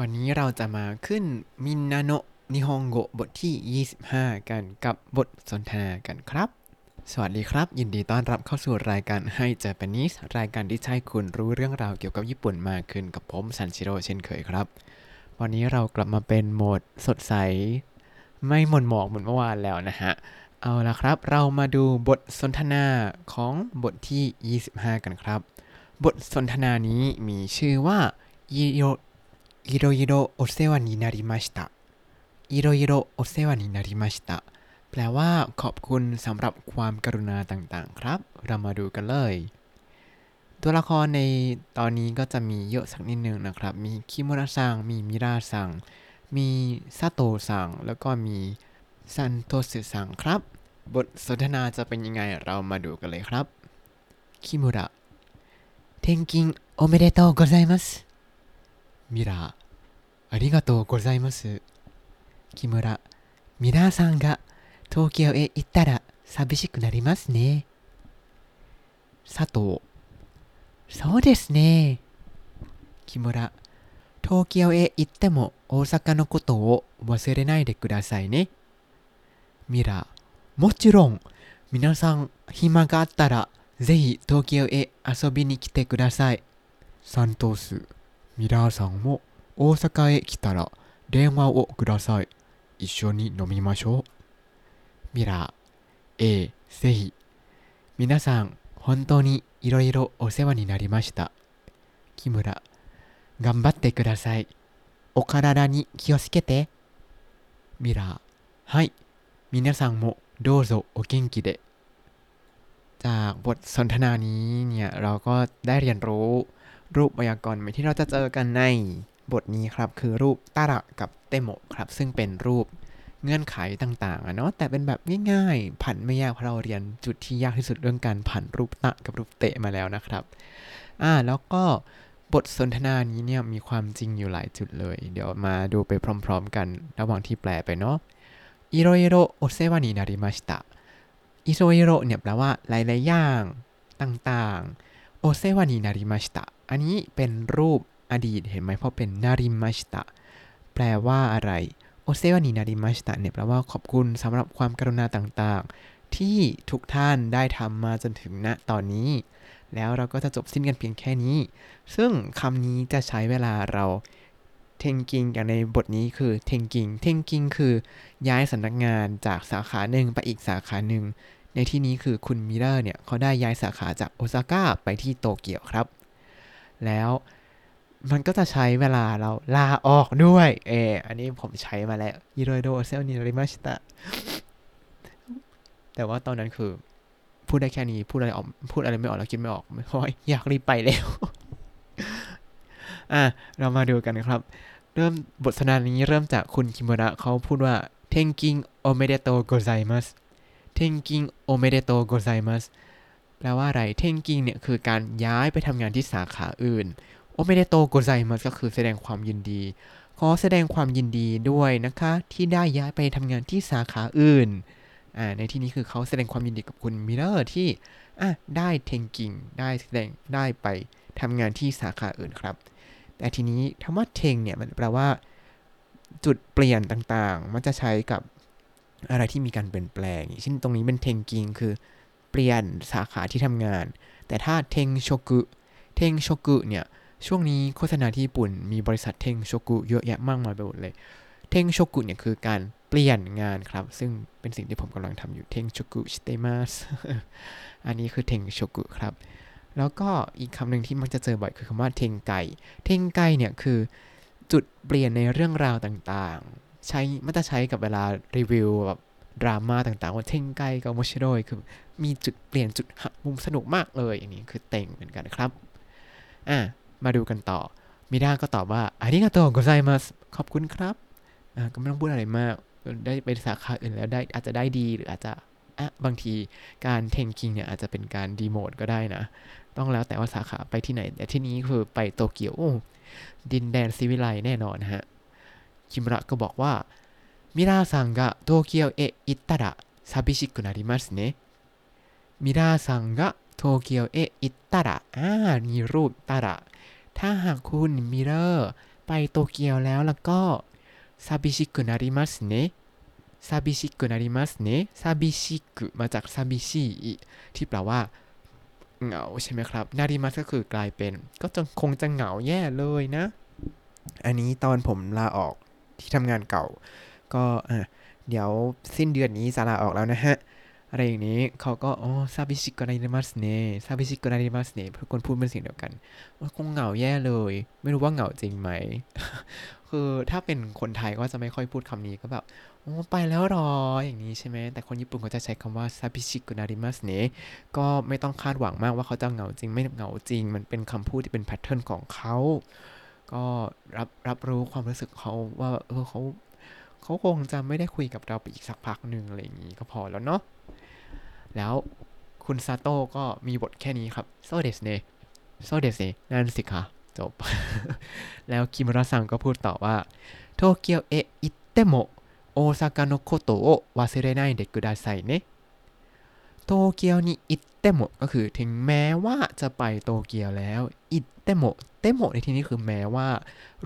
วันนี้เราจะมาขึ้นมินนาโนะนิฮงโกบทที่ 25 กันกับบทสนทนากันครับ สวัสดีครับ ยินดีต้อนรับเข้าสู่รายการให้เจแปนิสรายการที่ใช้คุณรู้เรื่องราวเกี่ยวกับญี่ปุ่นมากขึ้นกับผมซันชิโร่เช่นเคยครับ วันนี้เรากลับมาเป็นโหมดสดใส ไม่หม่นหมองเหมือนเมื่อวานแล้วนะฮะ เอาละครับ เรามาดูบทสนทนาของบทที่ 25 กันครับ บทสนทนานี้มีชื่อว่าอิโย อิโรอิโรโอเซวานินาริมาชิตะอิโรอิโรโอเซวานินาริมาชิตะแปลว่าขอบคุณสำหรับความกรุณาต่างๆ ครับ เรามาดูกันเลย ตัวละครในตอนนี้ก็จะมีเยอะสักนิดนึงนะครับ มีคิมุระซัง มีมิราซัง มีซาโตะซัง แล้วก็มีซันโตสึซังครับ บทสนทนาจะเป็นยังไงเรามาดูกันเลยครับ คิมุระ転勤おめでとうございます。 ミラー、ありがとうございます。木村、ミラーさんが東京へ行ったら寂しくなりますね。佐藤、そうですね。木村、東京へ行っても大阪のことを忘れないでくださいね。ミラー、もちろん、皆さん暇があったらぜひ東京へ遊びに来てください。サントス、ミラーさんも大阪へ来たら電話をください。一緒に飲みましょう。ミラー、ええ、ぜひ。皆さん、本当にいろいろお世話になりました。木村、頑張ってください。お体に気をつけて。ミラー、はい。皆さんもどうぞお元気で。จากบทสนทนานี้เนี่ยเราก็ได้เรียนรู้ รูปไวยากรณ์ใหม่ที่เราจะเจอกันในบทนี้ครับ คือรูปตาระกับเตโมครับ ซึ่งเป็นรูปเงื่อนไขต่างๆอะเนาะแต่เป็นแบบง่ายๆ ผันไม่ยากเพราะเราเรียนจุดที่ยากที่สุดเรื่องการผันรูปตะกับรูปเตะมาแล้วนะครับอ่าแล้วก็บทสนทนานี้เนี่ยมีความจริงอยู่หลายจุดเลย เดี๋ยวมาดูไปพร้อมๆ กันระหว่างที่แปลไปเนาะいろいろお世話になりました いろいろ เนี่ยแปลว่าหลายๆอย่างต่างๆ お世話になりました อันนี้เป็นรูปอดีตเห็นไหมเพราะเป็นなりました แปลว่าอะไรお世話になりました เนี่ยแปลว่าขอบคุณสำหรับความกรุณาต่างๆ ที่ทุกท่านได้ทำมาจนถึงณตอนนี้ แล้วเราก็จะจบสิ้นกันเพียงแค่นี้ ซึ่งคำนี้จะใช้เวลาเราเทงกิงอย่างในบทนี้คือเทงกิงเทงกิงคือย้ายสำนักงานจากสาขาหนึ่งไปอีกสาขาหนึ่ง ในที่นี้คือคุณมิเลอร์เนี่ยเขาได้ย้ายสาขาจากโอซาก้าไปที่โตเกียวครับ แล้วมันก็จะใช้เวลาเราลาออกด้วย เอออันนี้ผมใช้มาแล้วยิโรโดเซลนิริมาชิตะแต่ว่าตอนนั้นคือ พูดได้แค่นี้ พูดอะไรออกพูดอะไรไม่ออกแล้วคิดไม่ออกเพราะอยากรีบไปแล้ว อะ เรามาดูกันนะครับ เริ่มบทสนทนานี้เริ่มจากคุณคิมุระเขาพูดว่า転勤お 転勤おめでとうございます แปลว่าอะไร転勤 เนี่ยคือการย้ายไปทำงานที่สาขาอื่นおめでとうございます ก็คือแสดงความยินดี ขอแสดงความยินดีด้วยนะคะ ที่ได้ย้ายไปทำงานที่สาขาอื่นอ่าในที่นี้คือเขาแสดงความยินดีกับคุณมิเลอร์ที่อะได้เทงกิงได้แสดงได้ไปทำงานที่สาขาอื่นครับ แต่ทีนี้คำว่าเทงเนี่ยมันแปลว่าจุดเปลี่ยนต่างๆ มันจะใช้กับ อะไรที่มีการเปลี่ยนแปลงเช่นตรงนี้เป็นเทงกิงคือเปลี่ยนสาขาที่ทำงาน แต่ถ้าเทงโชกุเทงโชกุเนี่ยช่วงนี้โฆษณาที่ญี่ปุ่นมีบริษัทเทงโชกุเยอะแยะมากมายไปหมดเลย เทงโชกุเนี่ยคือการเปลี่ยนงานครับ ซึ่งเป็นสิ่งที่ผมกำลังทำอยู่เทงโชกุชิเตมัสอันนี้คือเทงโชกุครับ แล้วก็อีกคำหนึ่งที่มักจะเจอบ่อยคือคำว่าเทงไกเทงไกเนี่ยคือจุดเปลี่ยนในเรื่องราวต่าง ใช้มันจะใช้กับเวลารีวิวแบบดราม่าต่างๆว่าเทงไกกับโมชิโร่คือมีจุดเปลี่ยนจุดหักมุมสนุกมากเลยอันนี้คือเต็งเหมือนกันครับ อะ มาดูกันต่อ มิร่าก็ตอบว่าありがとうございますขอบคุณครับ อะก็ไม่ต้องพูดอะไรมาก ได้ไปสาขาอื่นแล้วได้อาจจะได้ดีหรืออาจจะอะบางทีการ転勤 เนี่ยอาจจะเป็นการ demote ก็ได้นะ ต้องแล้วแต่ว่าสาขาไปที่ไหน แต่ที่นี้คือไปโตเกียวดินแดนศิวิไลซ์แน่นอนฮะ คิมุระก็บอกว่าミラーさんが東京へ行ったら寂しくなりますねミラーさんが東京へ行ったら อ่ามีรูป たらถ้าหากคุณมิลเลอร์ไปโตเกียวแล้วแล้วก็寂しくなりますね 寂しくなりますね 寂しく มาจาก 寂しい ที่แปลว่าเหงาใช่ไหมครับ なります ก็คือกลายเป็น ก็จงคงจะเหงาแย่เลยนะ อันนี้ตอนผมลาออก ที่ทำงานเก่า ก็อะเดี๋ยวสิ้นเดือนนี้จะลาออกแล้วนะฮะ อะไรอย่างนี้เขาก็อ๋อ寂しくなりますね 寂しくなりますね ทุกคนพูดเป็นเสียงเดียวกันว่าคงเหงาแย่เลย ไม่รู้ว่าเหงาจริงไหม คือถ้าเป็นคนไทยก็จะไม่ค่อยพูดคำนี้ก็แบบโอ้ไปแล้วหรออย่างนี้ใช่ไหม แต่คนญี่ปุ่นเขาจะใช้คำว่า寂しくなりますねก็ไม่ต้องคาดหวังมากว่าเขาจะเหงาจริงไม่เหงาจริง มันเป็นคำพูดที่เป็น pattern ของเขา ก็รับรับรู้ความรู้สึกเขาว่าเออเขาเขาคงจะไม่ได้คุยกับเราไปอีกสักพักหนึ่งอะไรอย่างนี้ก็พอแล้วเนาะแล้วคุณซาโต้ก็มีบทแค่นี้ครับそうですね そうですね นั่นสิคะจบ แล้วคิมุระซังก็พูดต่อว่า東京へ行っても大阪のことを忘れないでくださいね โตเกียวนี่ 行っても ก็คือถึงแม้ว่าจะไปโตเกียวแล้ว行っても ても ในที่นี้คือแม้ว่า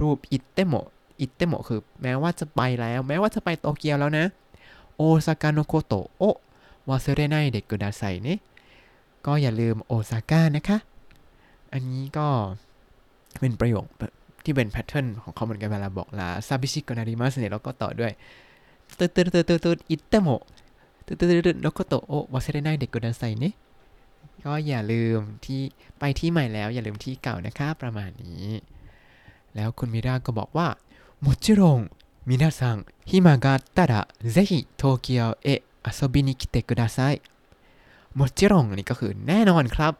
รูปอิเตโมอิเตโมคือ แม้ว่าจะไปแล้ว แม้ว่าจะไปโตเกียวแล้วนะ大阪のことを忘れないでくださいね ก็อย่าลืมโอซาก้านะคะ อันนี้ก็เป็นประโยคที่เป็น pattern ของเขาเหมือนกันเวลาบอกลา寂しくなります เนี่ยแล้วก็ต่อด้วยตืดตืดตืดตืดตืดอิตเตโมตืดตืดตืดแล้วก็とを忘れないでくださいね ก็อย่าลืมที่ไปที่ใหม่แล้ว อย่าลืมที่เก่านะคะประมาณนี้ แล้วคุณมิราก็บอกว่าもちろん皆さん暇があったらぜひ東京へ遊びに来てくださいもちろんนี่ก็คือแน่นอนครับ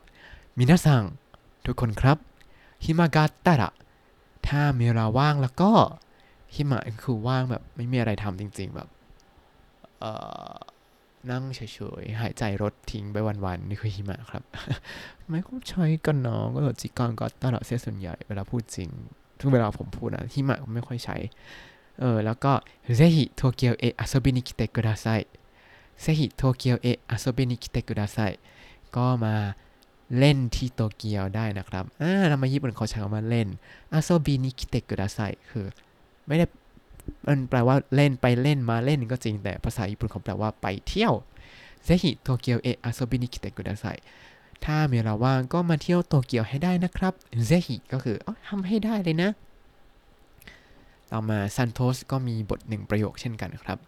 มินาซังทุกคนครับฮิมากาตะระถ้ามีเวลาว่างแล้วก็ฮิมะคือว่างแบบไม่มีอะไรทำจริง ๆ แบบเอ่อ นั่งเฉยๆ หายใจรถทิ้งไปวันๆ นี่คือหิมะครับ ไม่ก็ใช้กันเนาะก็อดจิกอนก็ตลอดเสียส่วนใหญ่เวลาพูดจริง ทุกเวลาผมพูดนะหิมะก็ไม่ค่อยใช้ เออ แล้วก็เซฮิโตเกียวเอะอาซบินิคิเตกุดาไซเซฮิโตกีเอะอาซบินิคิเตกุดาไซก็มาเล่นที่โตเกียวได้นะครับอ่าเรามาญี่ปุ่นเขาใช้คำว่าเล่นอาโซบินิคิเตกุดาไซคือ ไม่ได้ มันแปลว่าเล่นไปเล่นมาเล่นก็จริงแต่ภาษาญี่ปุ่นเขาแปลว่าไปเที่ยวぜひ東京へ遊びに来てください ถ้ามีเวลาว่างก็มาเที่ยวโตเกียวให้ได้นะครับぜひ ก็คืออทำให้ได้เลยนะ ต่อมาซันโตสก็มีบทหนึ่งประโยคเช่นกันครับ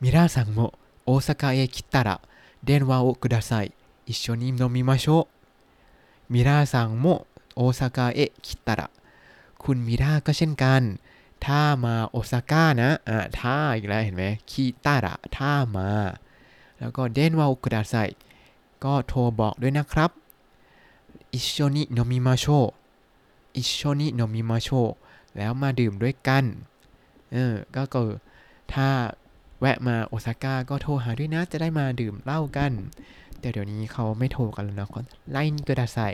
ミラーさんも大阪へ来たら電話をください 一緒に飲みましょうミラーさんも大阪へ来たらคุณมิราก็เช่นกัน ถ้ามาโอซาก้านะอ่าถ้าอีกแล้วเห็นไหม来たらถ้ามา แล้วก็電話をくださいก็โทรบอกด้วยนะครับ一緒に飲みましょう一緒に飲みましょうแล้วมาดื่มด้วยกัน เออ ก็คือถ้าแวะมาโอซาก้าก็โทรหาด้วยนะ จะได้มาดื่มเหล้ากัน แต่เดี๋ยวนี้เขาไม่โทรกันแล้วนะ連絡ください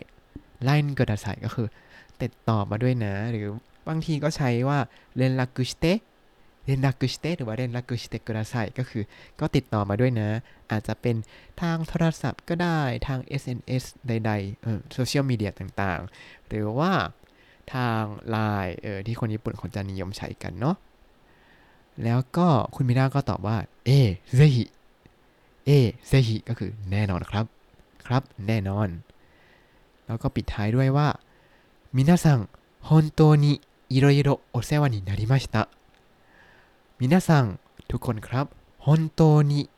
連絡くださいก็คือติดต่อมาด้วยนะ หรือ บางทีก็ใช้ว่า連絡して連絡してหรือว่า連絡してくださいก็คือ ก็ติดต่อมาด้วยนะ อาจจะเป็นทางโทรศัพท์ก็ได้ทาง SNS ใดๆโซเชียลมีเดียต่างๆ หรือว่าทาง Line เออที่คนญี่ปุ่นคนจะนิยมใช้กันเนาะแล้วก็คุณมิราก็ตอบว่า ええ、ぜひええ、ぜひก็คือแน่นอนครับ ครับแน่นอน แล้วก็ปิดท้ายด้วยว่า皆さん本当に いろいろお世話になりましたมินาซังทุกคนครับ本当に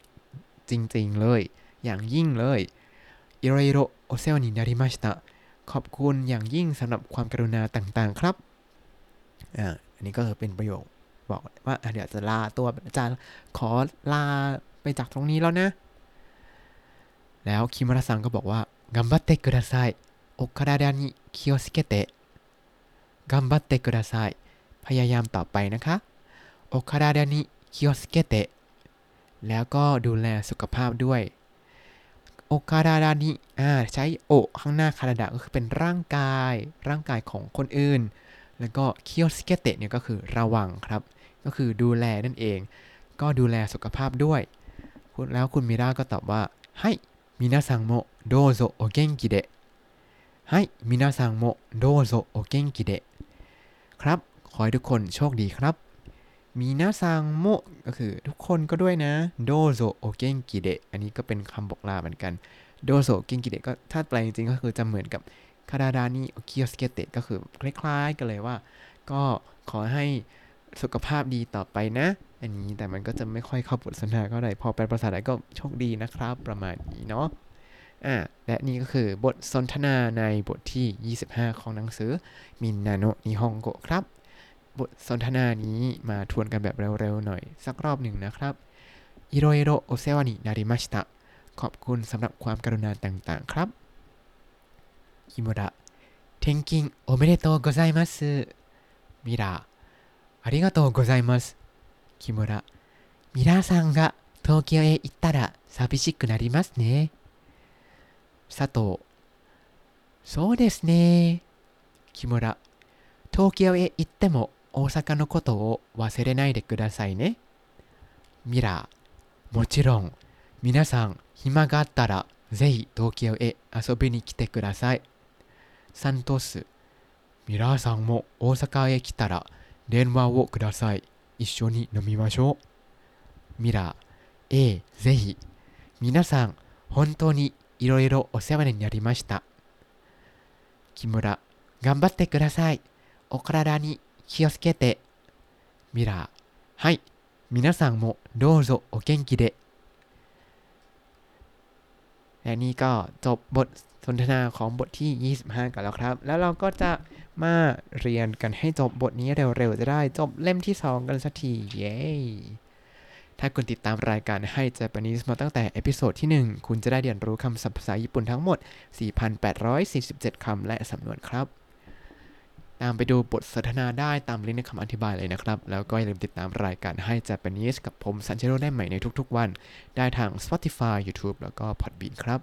จริงๆเลย อย่างยิ่งเลยいろいろお世話になりましたขอบคุณอย่างยิ่งสำหรับความกรุณาต่างๆครับ อ่า อันนี้ก็คือเป็นประโยค บอกว่าเดี๋ยวจะลาตัวจะขอลาไปจากตรงนี้แล้วนะ แล้วคิมระซังก็บอกว่า頑張ってくださいお体に気をつけて 頑張ってくださいพยายามต่อไปนะคะโอคาราดานิคิโอสเกเตะแล้วก็ดูแลสุขภาพด้วยโอคาราดานิอ่าใช้โอข้างหน้าคาราดาก็คือเป็นร่างกาย ร่างกายของคนอื่น แล้วก็คิโอสเกเตะเนี่ยก็คือระวังครับ ก็คือดูแลนั่นเอง ก็ดูแลสุขภาพด้วย แล้วคุณมิราก็ตอบว่าให้มินาซังโมโดโซโอเกนกิเดะให้มินาซังโมโดโซ ครับ ขอให้ทุกคนโชคดีครับ 皆さんもก็คือทุกคนก็ด้วยนะ どうぞお元気で อันนี้ก็เป็นคำบอกลาเหมือนกัน どうぞお元気でก็ถ้าแปลจริงๆก็คือจะเหมือนกับ体に気をつけてก็คือคล้ายๆกันเลยว่า ก็ขอให้สุขภาพดีต่อไปนะ อันนี้แต่มันก็จะไม่ค่อยเข้าบทสนทนาเท่าไหร่พอแปลภาษาไทยก็โชคดีนะครับ ประมาณนี้เนาะ อ่าและนี่ก็คือบทสนทนาในบทที่ 25 ของหนังสือมินนาโนะนิฮงโกะครับ บทสนทนานี้มาทวนกันแบบเร็วๆหน่อย สักรอบหนึ่งนะครับอิโรเอโรโอเซวานินาริมาชิตะขอบคุณสำหรับความกรุณาต่างๆครับคิโมดะ転勤おめでとうございますミラーありがとうございます木村ミラーさんが東京へ行ったら寂しくなりますね 佐藤。そうですね。木村。東京へ行っても大阪のことを忘れないでくださいね。ミラー。もちろん。皆さん暇があったらぜひ東京へ遊びに来てください。サントス。ミラーさんも大阪へ来たら電話をください。一緒に飲みましょう。ミラー。ええぜひ。皆さん本当にいろいろお世話になりました木村頑張ってくださいお体に気をつけてミラーはい皆さんもどうぞお元気でและนี่ก็จบบทสนทนาของบทที่ 25 กันแล้วครับ แล้วเราก็จะมาเรียนกันให้จบบทนี้เร็วๆ จะได้จบเล่มที่ 2 กันสักที เย้ ถ้าคุณติดตามรายการให้ Japanese มาตั้งแต่ episode ที่ 1 คุณจะได้เรียนรู้คำศัพท์ภาษาญี่ปุ่นทั้งหมด 4,847 คำและสำนวนครับ ตามไปดูบทสนทนาได้ตามลิงก์ในคำอธิบายเลยนะครับ แล้วก็อย่าลืมติดตามรายการให้ Japanese กับผมซันเชโรได้ใหม่ในทุกๆวัน ได้ทาง Spotify YouTube แล้วก็ Podbean ครับ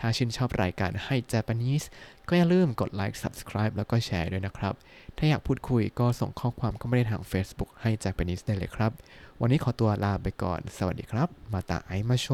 ถ้าชื่นชอบรายการให้ Japanese ก็อย่าลืมกดไลค์ Subscribe แล้วก็แชร์ด้วยนะครับ ถ้าอยากพูดคุยก็ส่งข้อความเข้ามาได้ทาง Facebook Hai Japanese ได้เลยครับ วันนี้ขอตัวลาไปก่อน สวัสดีครับ また会いましょう